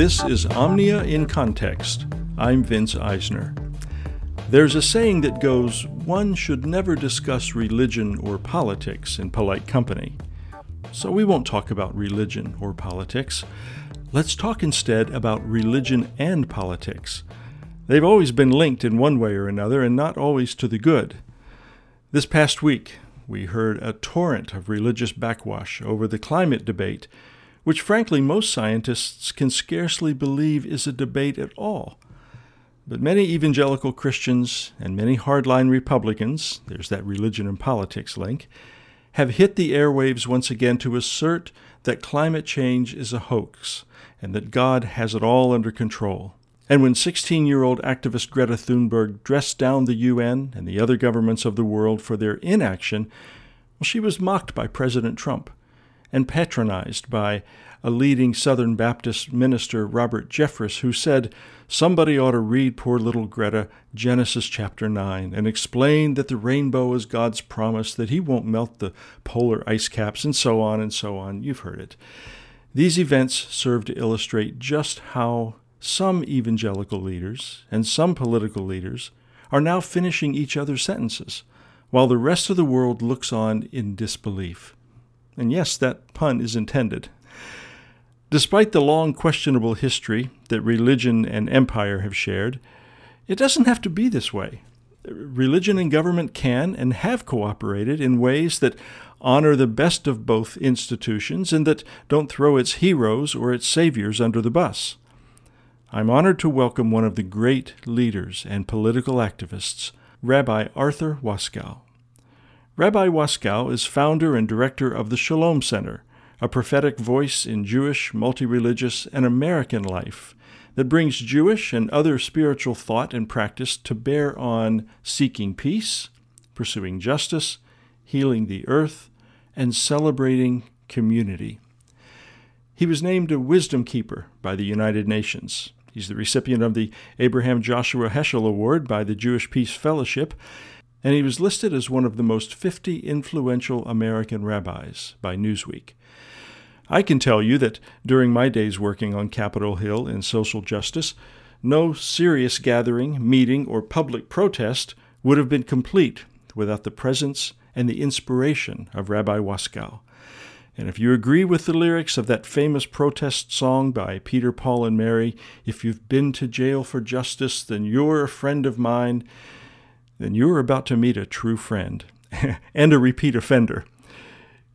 This is Omnia in Context. I'm Vince Isner. There's a saying that goes one should never discuss religion or politics in polite company. So we won't talk about religion or politics. Let's talk instead about religion and politics. They've always been linked in one way or another, and not always to the good. This past week, we heard a torrent of religious backwash over the climate debate, which frankly most scientists can scarcely believe is a debate at all. But many evangelical Christians and many hardline Republicans, there's that religion and politics link, have hit the airwaves once again to assert that climate change is a hoax and that God has it all under control. And when 16 year old activist Greta Thunberg dressed down the UN and the other governments of the world for their inaction, well, she was mocked by President Trump and patronized by a leading Southern Baptist minister, Robert Jeffress, who said, Somebody ought to read poor little Greta Genesis chapter 9 and explain that the rainbow is God's promise, that He won't melt the polar ice caps, and so on and so on. You've heard it. These events serve to illustrate just how some evangelical leaders and some political leaders are now finishing each other's sentences, while the rest of the world looks on in disbelief. And yes, that pun is intended. Despite the long questionable history that religion and empire have shared, it doesn't have to be this way. Religion and government can and have cooperated in ways that honor the best of both institutions and that don't throw its heroes or its saviors under the bus. I'm honored to welcome one of the great leaders and political activists, Rabbi Arthur Waskow. Rabbi Waskow is founder and director of the Shalom Center, a prophetic voice in Jewish, multi-religious, and American life that brings Jewish and other spiritual thought and practice to bear on seeking peace, pursuing justice, healing the earth, and celebrating community. He was named a Wisdom Keeper by the United Nations. He's the recipient of the Abraham Joshua Heschel Award by the Jewish Peace Fellowship, and he was listed as one of the most 50 influential American rabbis by Newsweek. I can tell you that during my days working on Capitol Hill in social justice, no serious gathering, meeting, or public protest would have been complete without the presence and the inspiration of Rabbi Waskow. And if you agree with the lyrics of that famous protest song by Peter, Paul, and Mary, if you've been to jail for justice, then you're a friend of mine, then you're about to meet a true friend and a repeat offender.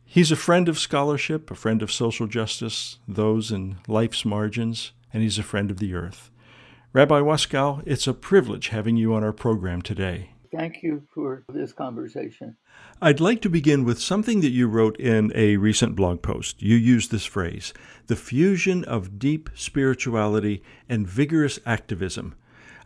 He's a friend of scholarship, a friend of social justice, those in life's margins, and he's a friend of the earth. Rabbi Waskow, it's a privilege having you on our program today. Thank you for this conversation. I'd like to begin with something that you wrote in a recent blog post. You used this phrase the fusion of deep spirituality and vigorous activism.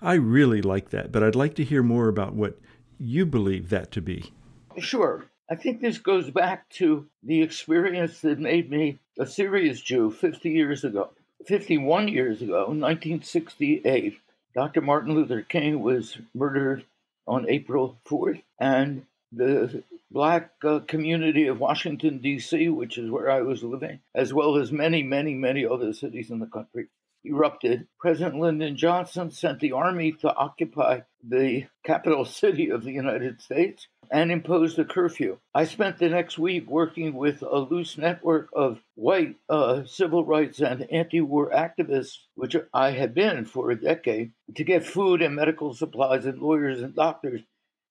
I really like that, but I'd like to hear more about what you believe that to be. Sure. I think this goes back to the experience that made me a serious Jew 50 years ago. 51 years ago, 1968, Dr. Martin Luther King was murdered on April 4th. And the black uh, community of Washington, D.C., which is where I was living, as well as many, many, many other cities in the country, erupted. President Lyndon Johnson sent the army to occupy the capital city of the United States and imposed a curfew. I spent the next week working with a loose network of white uh, civil rights and anti war activists, which I had been for a decade, to get food and medical supplies and lawyers and doctors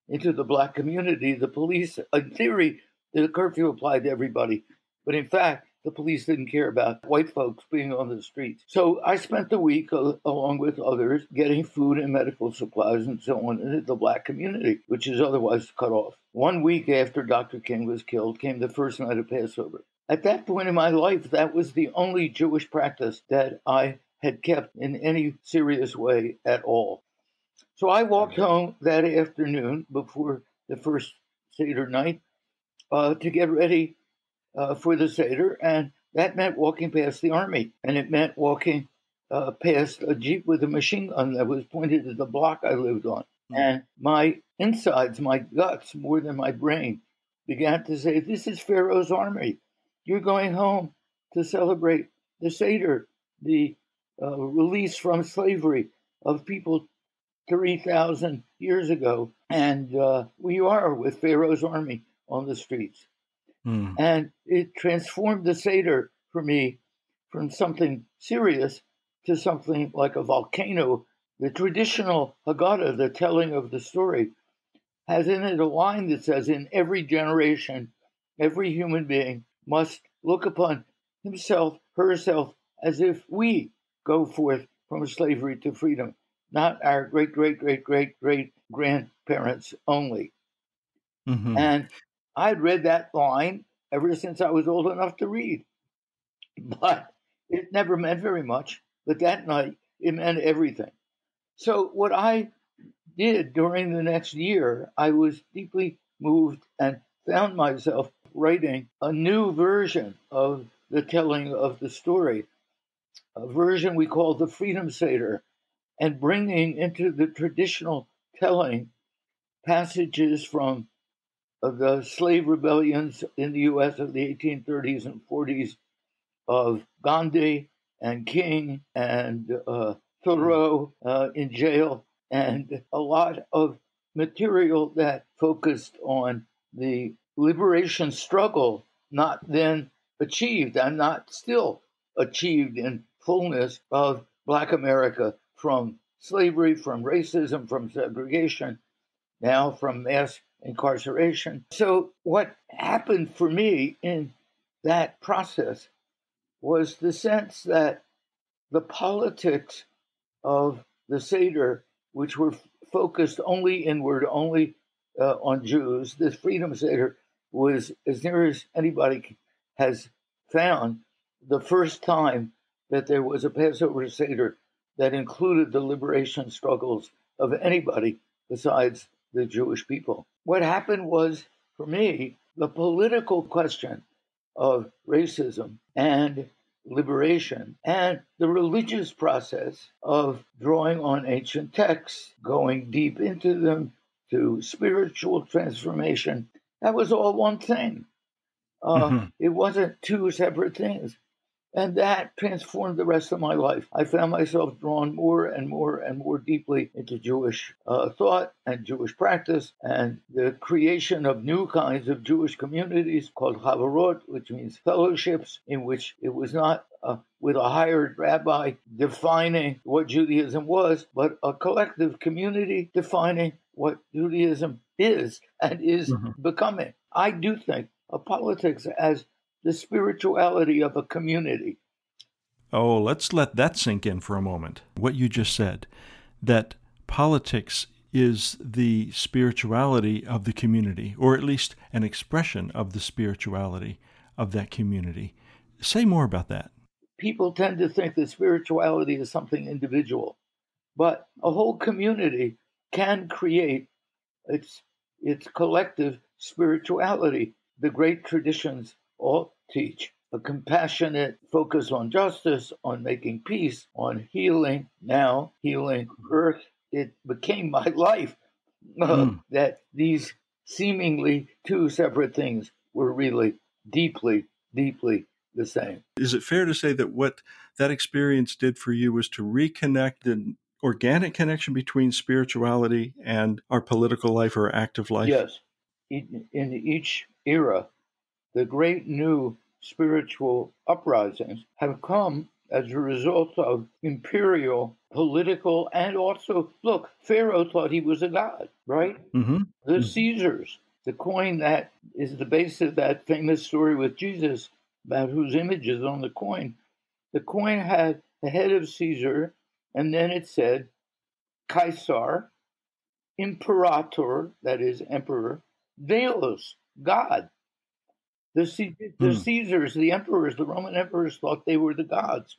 into the black community. The police, in theory, the curfew applied to everybody, but in fact, the police didn't care about white folks being on the streets. So I spent the week, uh, along with others, getting food and medical supplies and so on into the black community, which is otherwise cut off. One week after Dr. King was killed came the first night of Passover. At that point in my life, that was the only Jewish practice that I had kept in any serious way at all. So I walked home that afternoon before the first Seder night uh, to get ready uh, for the Seder, and that meant walking past the army, and it meant walking uh, past a jeep with a machine gun that was pointed at the block I lived on. Mm-hmm. And my insides, my guts, more than my brain, began to say, "This is Pharaoh's army. You're going home to celebrate the Seder, the uh, release from slavery of people 3,000 years ago. And uh, we are with Pharaoh's army on the streets. Mm. And it transformed the Seder for me from something serious to something like a volcano. The traditional Haggadah, the telling of the story, has in it a line that says, In every generation, every human being must look upon himself, herself, as if we go forth from slavery to freedom, not our great, great, great, great, great grandparents only. Mm-hmm. And I'd read that line ever since I was old enough to read. But it never meant very much. But that night, it meant everything. So, what I did during the next year, I was deeply moved and found myself writing a new version of the telling of the story, a version we call the Freedom Seder, and bringing into the traditional telling passages from the slave rebellions in the US of the 1830s and 40s of Gandhi and King and uh, Thoreau uh, in jail, and a lot of material that focused on the liberation struggle not then achieved and not still achieved in fullness of Black America from slavery, from racism, from segregation, now from mass incarceration. So, what happened for me in that process was the sense that the politics of the Seder, which were focused only inward, only uh, on Jews, the Freedom Seder was, as near as anybody has found, the first time that there was a Passover Seder that included the liberation struggles of anybody besides the Jewish people. What happened was, for me, the political question of racism and liberation and the religious process of drawing on ancient texts, going deep into them to spiritual transformation. That was all one thing. Uh, mm-hmm. It wasn't two separate things. And that transformed the rest of my life. I found myself drawn more and more and more deeply into Jewish uh, thought and Jewish practice and the creation of new kinds of Jewish communities called Havurot, which means fellowships, in which it was not uh, with a hired rabbi defining what Judaism was, but a collective community defining what Judaism is and is mm-hmm. becoming. I do think of politics as the spirituality of a community. Oh, let's let that sink in for a moment. What you just said, that politics is the spirituality of the community, or at least an expression of the spirituality of that community. Say more about that. People tend to think that spirituality is something individual, but a whole community can create its, its collective spirituality. The great traditions all teach a compassionate focus on justice, on making peace, on healing. Now, healing earth, it became my life uh, mm. that these seemingly two separate things were really deeply, deeply the same. Is it fair to say that what that experience did for you was to reconnect the organic connection between spirituality and our political life or active life? Yes. In each era, the great new spiritual uprisings have come as a result of imperial, political, and also, look, Pharaoh thought he was a god, right? Mm-hmm. The mm-hmm. Caesars, the coin that is the base of that famous story with Jesus about whose image is on the coin. The coin had the head of Caesar, and then it said Caesar, Imperator, that is emperor, Deus, God. The, the hmm. Caesars, the emperors, the Roman emperors thought they were the gods,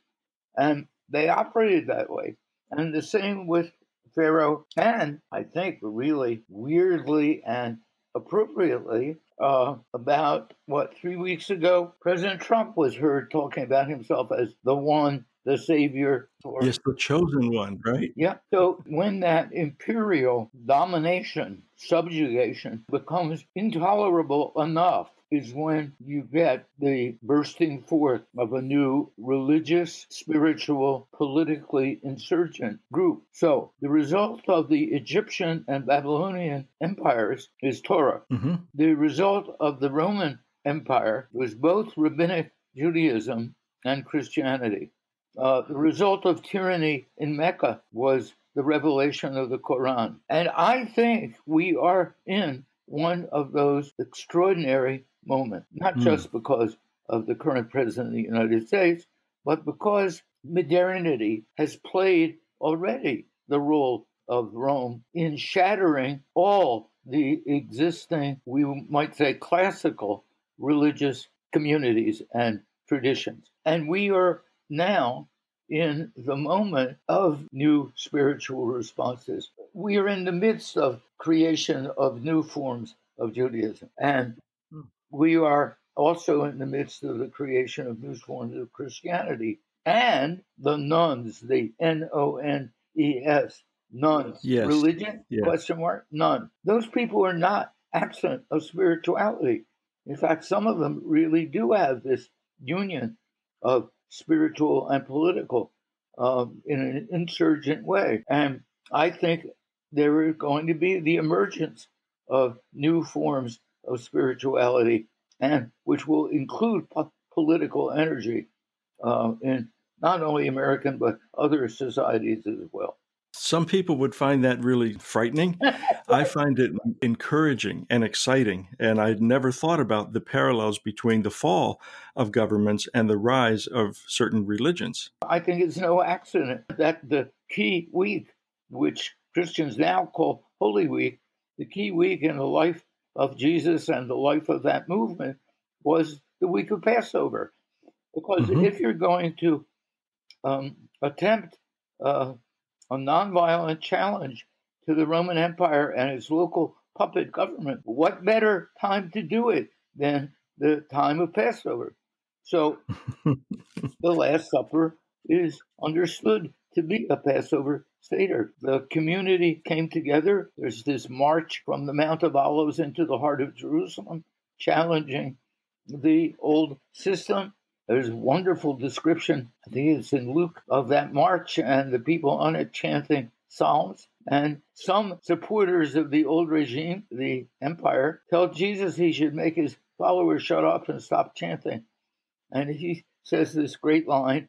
and they operated that way. And the same with Pharaoh, and I think really weirdly and appropriately, uh, about what three weeks ago, President Trump was heard talking about himself as the one, the savior. Or, yes, the chosen one, right? Yeah. So when that imperial domination, subjugation becomes intolerable enough is when you get the bursting forth of a new religious, spiritual, politically insurgent group. So the result of the Egyptian and Babylonian empires is Torah. Mm-hmm. The result of the Roman Empire was both rabbinic Judaism and Christianity. Uh, the result of tyranny in Mecca was the revelation of the Quran. And I think we are in one of those extraordinary moments, not Mm. just because of the current president of the United States, but because modernity has played already the role of Rome in shattering all the existing, we might say, classical religious communities and traditions. And we are now in the moment of new spiritual responses. We are in the midst of creation of new forms of Judaism. And we are also in the midst of the creation of new forms of Christianity and the nuns, the N O N E S, nuns. Yes. Religion? Yes. Question mark? None. Those people are not absent of spirituality. In fact, some of them really do have this union of spiritual and political um, in an insurgent way. And I think there is going to be the emergence of new forms of spirituality, and which will include po- political energy uh, in not only American but other societies as well. Some people would find that really frightening. I find it encouraging and exciting. And I'd never thought about the parallels between the fall of governments and the rise of certain religions. I think it's no accident that the key week, which Christians now call Holy Week, the key week in the life of Jesus and the life of that movement was the week of Passover. Because Mhm. if you're going to um, attempt uh, a nonviolent challenge to the Roman Empire and its local puppet government, what better time to do it than the time of Passover? So the Last Supper is understood to be a Passover Seder. The community came together. There's this march from the Mount of Olives into the heart of Jerusalem, challenging the old system. There's a wonderful description, I think it's in Luke, of that march and the people on it chanting psalms. And some supporters of the old regime, the empire, tell Jesus he should make his followers shut up and stop chanting. And he says this great line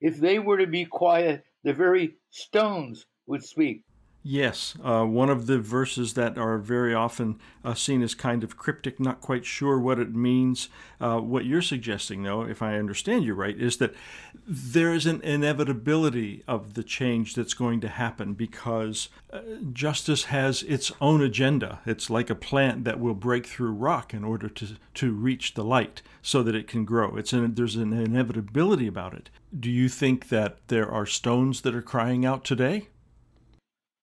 if they were to be quiet, the very stones would speak. Yes, uh, one of the verses that are very often uh, seen as kind of cryptic, not quite sure what it means. Uh, what you're suggesting, though, if I understand you right, is that there is an inevitability of the change that's going to happen because uh, justice has its own agenda. It's like a plant that will break through rock in order to, to reach the light so that it can grow. It's an, there's an inevitability about it. Do you think that there are stones that are crying out today?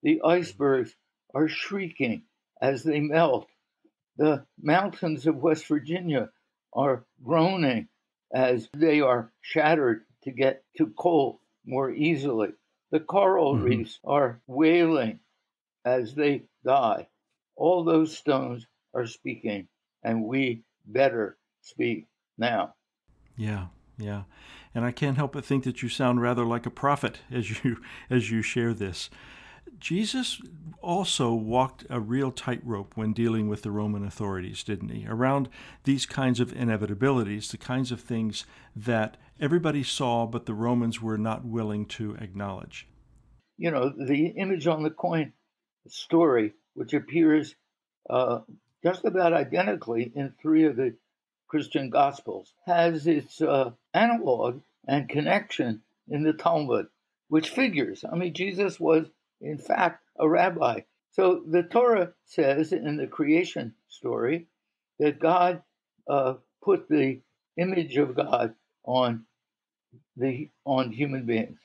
The icebergs are shrieking as they melt. The mountains of West Virginia are groaning as they are shattered to get to coal more easily. The coral Mhm. reefs are wailing as they die. All those stones are speaking, and we better speak now. Yeah, yeah. And I can't help but think that you sound rather like a prophet as you as you share this. Jesus also walked a real tightrope when dealing with the Roman authorities, didn't he? Around these kinds of inevitabilities, the kinds of things that everybody saw but the Romans were not willing to acknowledge. You know, the image on the coin story, which appears uh, just about identically in three of the Christian Gospels, has its uh, analog and connection in the Talmud, which figures. I mean, Jesus was, in fact, a rabbi. So the Torah says in the creation story that God uh, put the image of God on the on human beings.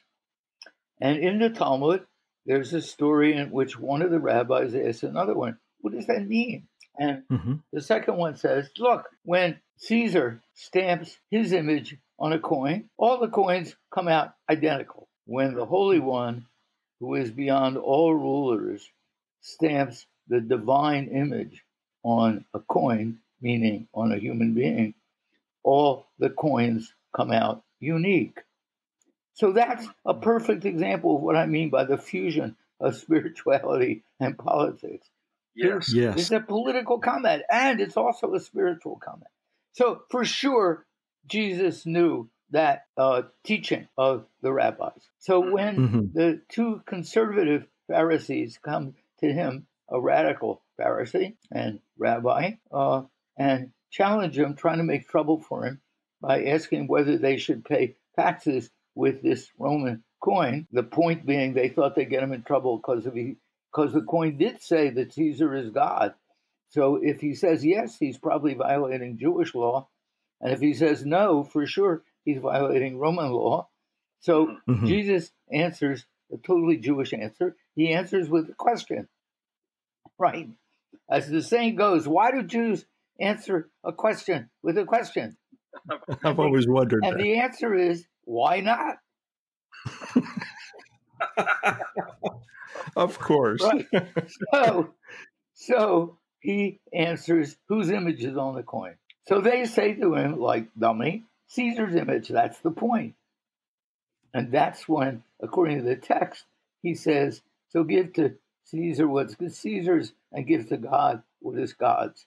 And in the Talmud, there's a story in which one of the rabbis asks another one, What does that mean? And Mm-hmm. the second one says, Look, when Caesar stamps his image on a coin, all the coins come out identical. When the Holy One, who is beyond all rulers, stamps the divine image on a coin, meaning on a human being, all the coins come out unique. So that's a perfect example of what I mean by the fusion of spirituality and politics. Yes. Yes. It's a political comment and it's also a spiritual comment. So for sure, Jesus knew that uh, teaching of the rabbis. So when Mhm. the two conservative Pharisees come to him, a radical Pharisee and rabbi, uh, and challenge him, trying to make trouble for him by asking whether they should pay taxes with this Roman coin. The point being, they thought they'd get him in trouble because of he, because the coin did say that Caesar is God. So if he says yes, he's probably violating Jewish law, and if he says no, for sure he's violating Roman law. So Mhm. Jesus answers a totally Jewish answer. He answers with a question, right? As the saying goes, why do Jews answer a question with a question? I've always wondered And that. the answer is, why not? Of course. Right. So, so he answers, whose image is on the coin? So they say to him, like dummy, Caesar's image. That's the point. And that's when, according to the text, he says, so give to Caesar what's Caesar's and give to God what is God's.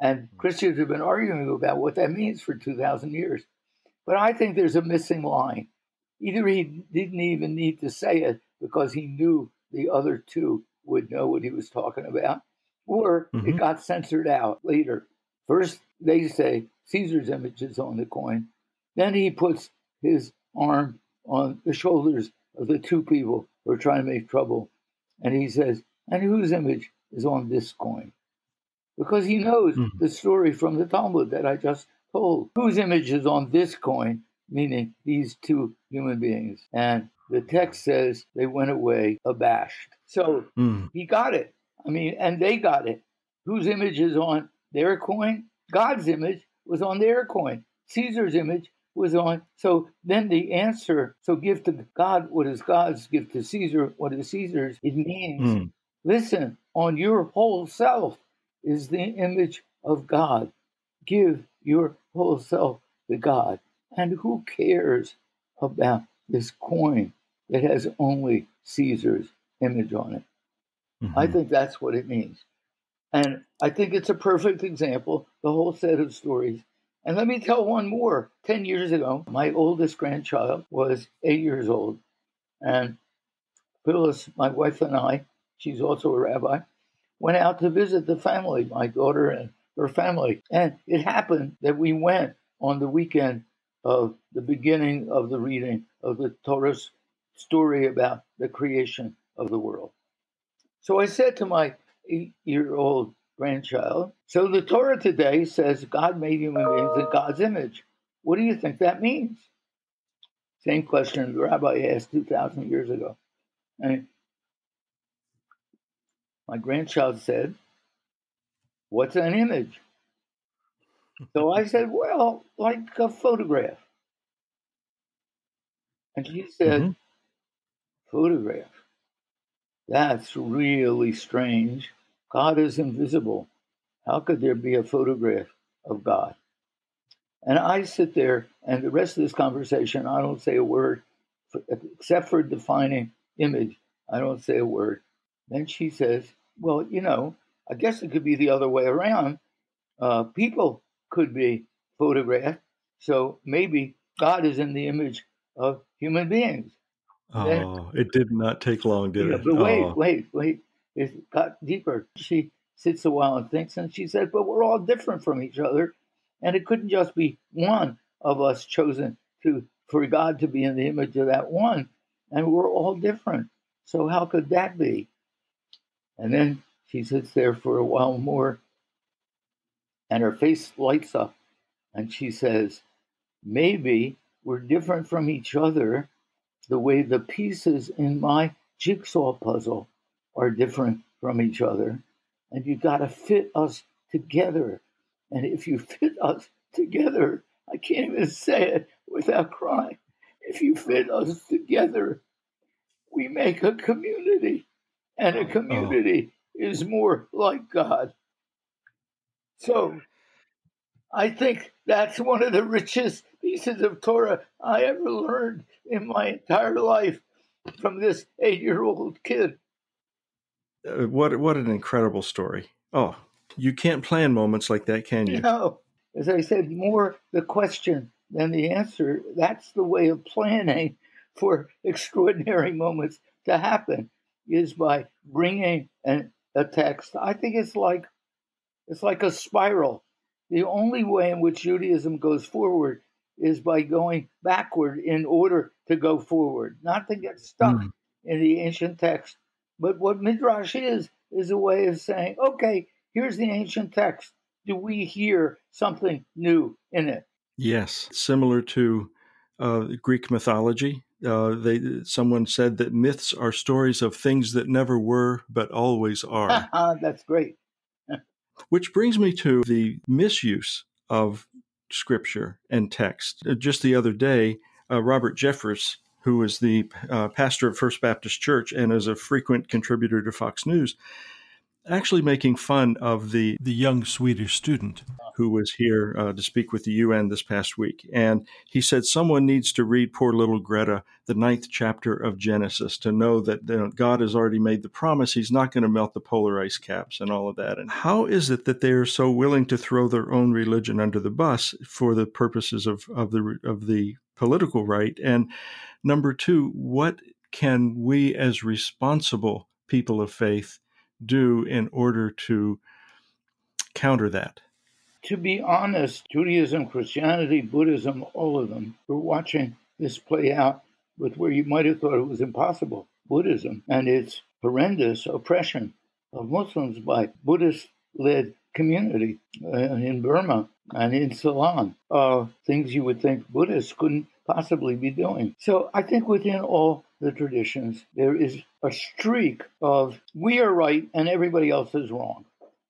And Christians have been arguing about what that means for 2,000 years. But I think there's a missing line. Either he didn't even need to say it because he knew the other two would know what he was talking about, or it Mhm. got censored out later. First, they say Caesar's image is on the coin. Then he puts his arm on the shoulders of the two people who are trying to make trouble. And he says, And whose image is on this coin? Because he knows Mhm. the story from the Talmud that I just told. Whose image is on this coin? Meaning these two human beings. And the text says they went away abashed. So Mm. he got it. I mean, and they got it. Whose image is on their coin? God's image was on their coin. Caesar's image was on. So then the answer so give to God what is God's, give to Caesar what is Caesar's. It means, Mm. listen, on your whole self is the image of God. Give your whole self to God. And who cares about this coin that has only Caesar's image on it? I Mhm. think that's what it means. And I think it's a perfect example, the whole set of stories. And let me tell one more. 10 years ago, my oldest grandchild was eight years old. And Phyllis, my wife, and I, she's also a rabbi, went out to visit the family, my daughter and her family. And it happened that we went on the weekend of the beginning of the reading of the Torah's story about the creation of the world. So I said to my eight year old grandchild, So the Torah today says God made human beings in God's image. What do you think that means? Same question the rabbi asked 2,000 years ago. And my grandchild said, What's an image? So I said, Well, like a photograph. And she said, Mhm. Photograph. That's really strange. God is invisible. How could there be a photograph of God? And I sit there, and the rest of this conversation, I don't say a word except for defining image. I don't say a word. Then she says, Well, you know, I guess it could be the other way around. Uh, people could be photographed. So maybe God is in the image of human beings. Oh, it did not take long, did Yeah, it? but wait, Oh. wait, wait. It got deeper. She sits a while and thinks, and she said, But we're all different from each other. And it couldn't just be one of us chosen to for God to be in the image of that one. And we're all different. So how could that be? And then she sits there for a while more, and her face lights up, and she says, Maybe we're different from each other the way the pieces in my jigsaw puzzle are different from each other. And you got to fit us together. And if you fit us together, I can't even say it without crying. If you fit us together, we make a community. And a oh, community is more like God. So I think that's one of the richest pieces of Torah I ever learned in my entire life from this eight year old kid. Uh, what, what an incredible story. Oh, you can't plan moments like that, can you? No. As I said, more the question than the answer. That's the way of planning for extraordinary moments to happen is by bringing an, a text. I think it's like it's like a spiral. The only way in which Judaism goes forward is by going backward in order to go forward, not to get stuck mm. in the ancient text. But what Midrash is, is a way of saying, okay, here's the ancient text. Do we hear something new in it? Yes, similar to uh, Greek mythology. Uh, they someone said that myths are stories of things that never were but always are. That's great. Which brings me to the misuse of scripture and text. Uh, just the other day, uh, Robert Jeffress, who is the uh, pastor of First Baptist Church and is a frequent contributor to Fox News, actually making fun of the, the young Swedish student who was here uh, to speak with the UN this past week. And he said someone needs to read poor little Greta, the ninth chapter of Genesis, to know that you know, God has already made the promise he's not going to melt the polar ice caps and all of that. And how is it that they are so willing to throw their own religion under the bus for the purposes of, of the of the political right? And number two, what can we as responsible people of faith do in order to counter that? To be honest, Judaism, Christianity, Buddhism, all of them were watching this play out with where you might have thought it was impossible. Buddhism and its horrendous oppression of Muslims by Buddhist led community uh, in Burma and in Ceylon, uh, things you would think Buddhists couldn't possibly be doing. So I think within all the traditions, there is a streak of we are right and everybody else is wrong.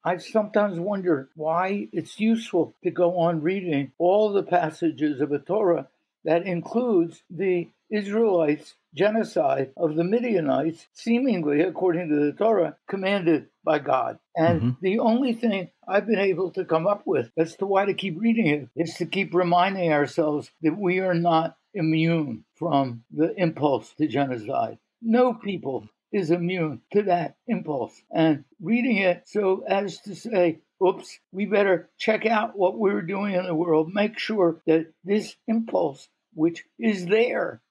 I sometimes wonder why it's useful to go on reading all the passages of the Torah that includes the Israelites' genocide of the Midianites, seemingly, according to the Torah, commanded by God. And mm-hmm. the only thing I've been able to come up with as to why to keep reading it is to keep reminding ourselves that we are not immune from the impulse to genocide. No people is immune to that impulse. And reading it so as to say, oops, we better check out what we're doing in the world, make sure that this impulse, which is there,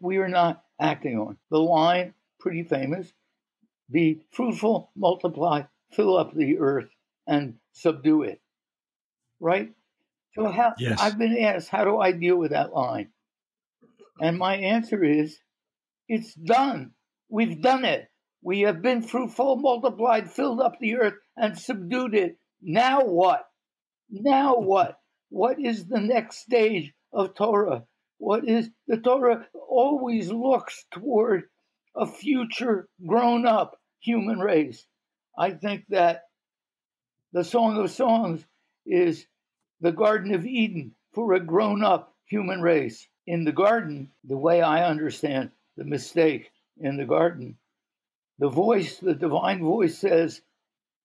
we are not acting on. The line, pretty famous, be fruitful, multiply, fill up the earth, and subdue it. Right? So how yes. I've been asked, how do I deal with that line? And my answer is, it's done. We've done it. We have been fruitful, multiplied, filled up the earth, and subdued it. Now what? Now what? What is the next stage of Torah? What is the Torah always looks toward a future grown up human race. I think that the Song of Songs is the Garden of Eden for a grown up human race. In the garden, the way I understand the mistake in the garden, the voice, the divine voice says,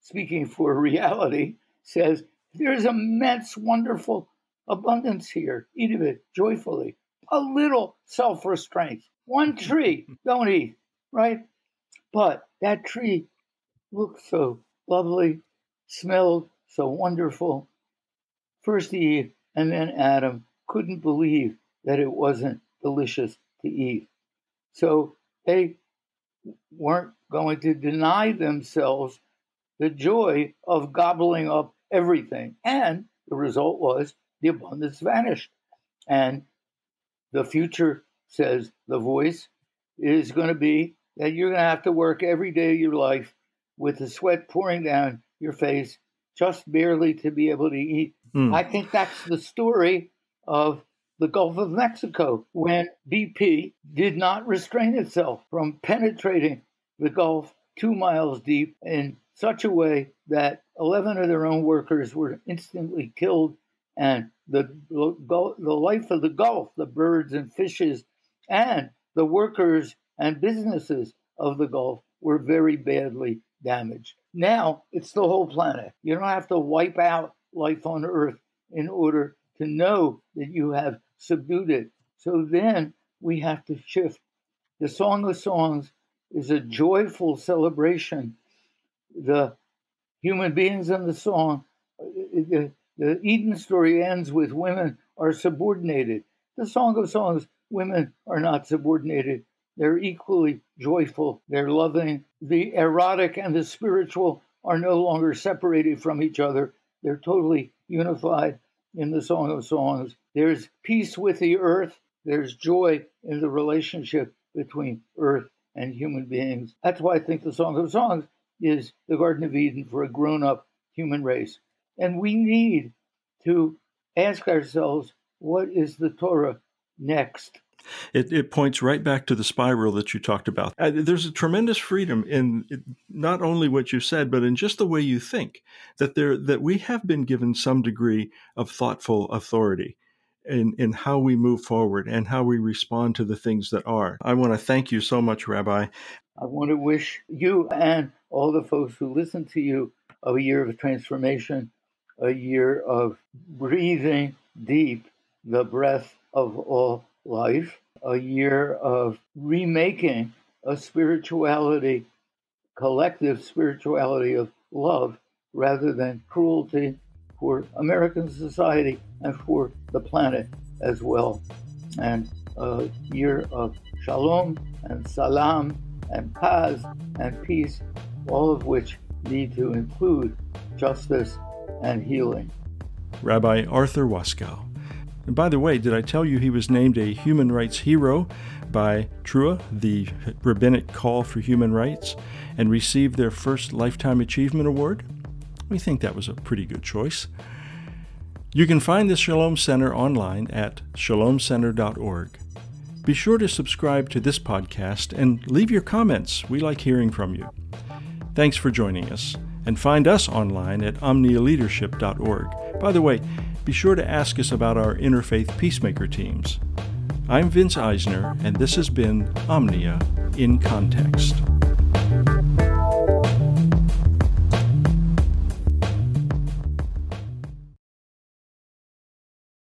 speaking for reality, says, There's immense, wonderful abundance here. Eat of it joyfully a little self restraint. One tree, don't eat, right? But that tree looked so lovely, smelled so wonderful. First Eve and then Adam couldn't believe that it wasn't delicious to eat. So they weren't going to deny themselves the joy of gobbling up everything. And the result was the abundance vanished. And the future, says the voice, is going to be that you're going to have to work every day of your life with the sweat pouring down your face just barely to be able to eat. Mm. I think that's the story of the Gulf of Mexico when BP did not restrain itself from penetrating the Gulf two miles deep in such a way that 11 of their own workers were instantly killed and the, the life of the Gulf, the birds and fishes, and the workers and businesses of the Gulf were very badly damaged. Now it's the whole planet. You don't have to wipe out life on Earth in order to know that you have subdued it. So then we have to shift. The Song of Songs is a joyful celebration. The human beings in the song, the, Eden story ends with women are subordinated. The Song of Songs, women are not subordinated. They're equally joyful, they're loving. The erotic and the spiritual are no longer separated from each other, they're totally unified in the Song of Songs. There's peace with the earth, there's joy in the relationship between earth and human beings. That's why I think the Song of Songs is the Garden of Eden for a grown up human race. And we need to ask ourselves what is the Torah next? It, it points right back to the spiral that you talked about. Uh, there's a tremendous freedom in not only what you said, but in just the way you think. That there that we have been given some degree of thoughtful authority in, in how we move forward and how we respond to the things that are. I want to thank you so much, Rabbi. I want to wish you and all the folks who listen to you a year of transformation, a year of breathing deep the breath of all life, a year of remaking a spirituality, collective spirituality of love rather than cruelty for American society and for the planet as well. And a year of shalom and salam and paz and peace, all of which need to include justice and healing. Rabbi Arthur Waskow. And by the way, did I tell you he was named a human rights hero by T'ruah, the Rabbinic Call for Human Rights, and received their first Lifetime Achievement Award? We think that was a pretty good choice. You can find the Shalom Center online at shalomcenter.org. Be sure to subscribe to this podcast and leave your comments. We like hearing from you. Thanks for joining us, and find us online at omnialeadership.org. By the way, be sure to ask us about our interfaith peacemaker teams. I'm Vince Isner, and this has been Omnia in Context.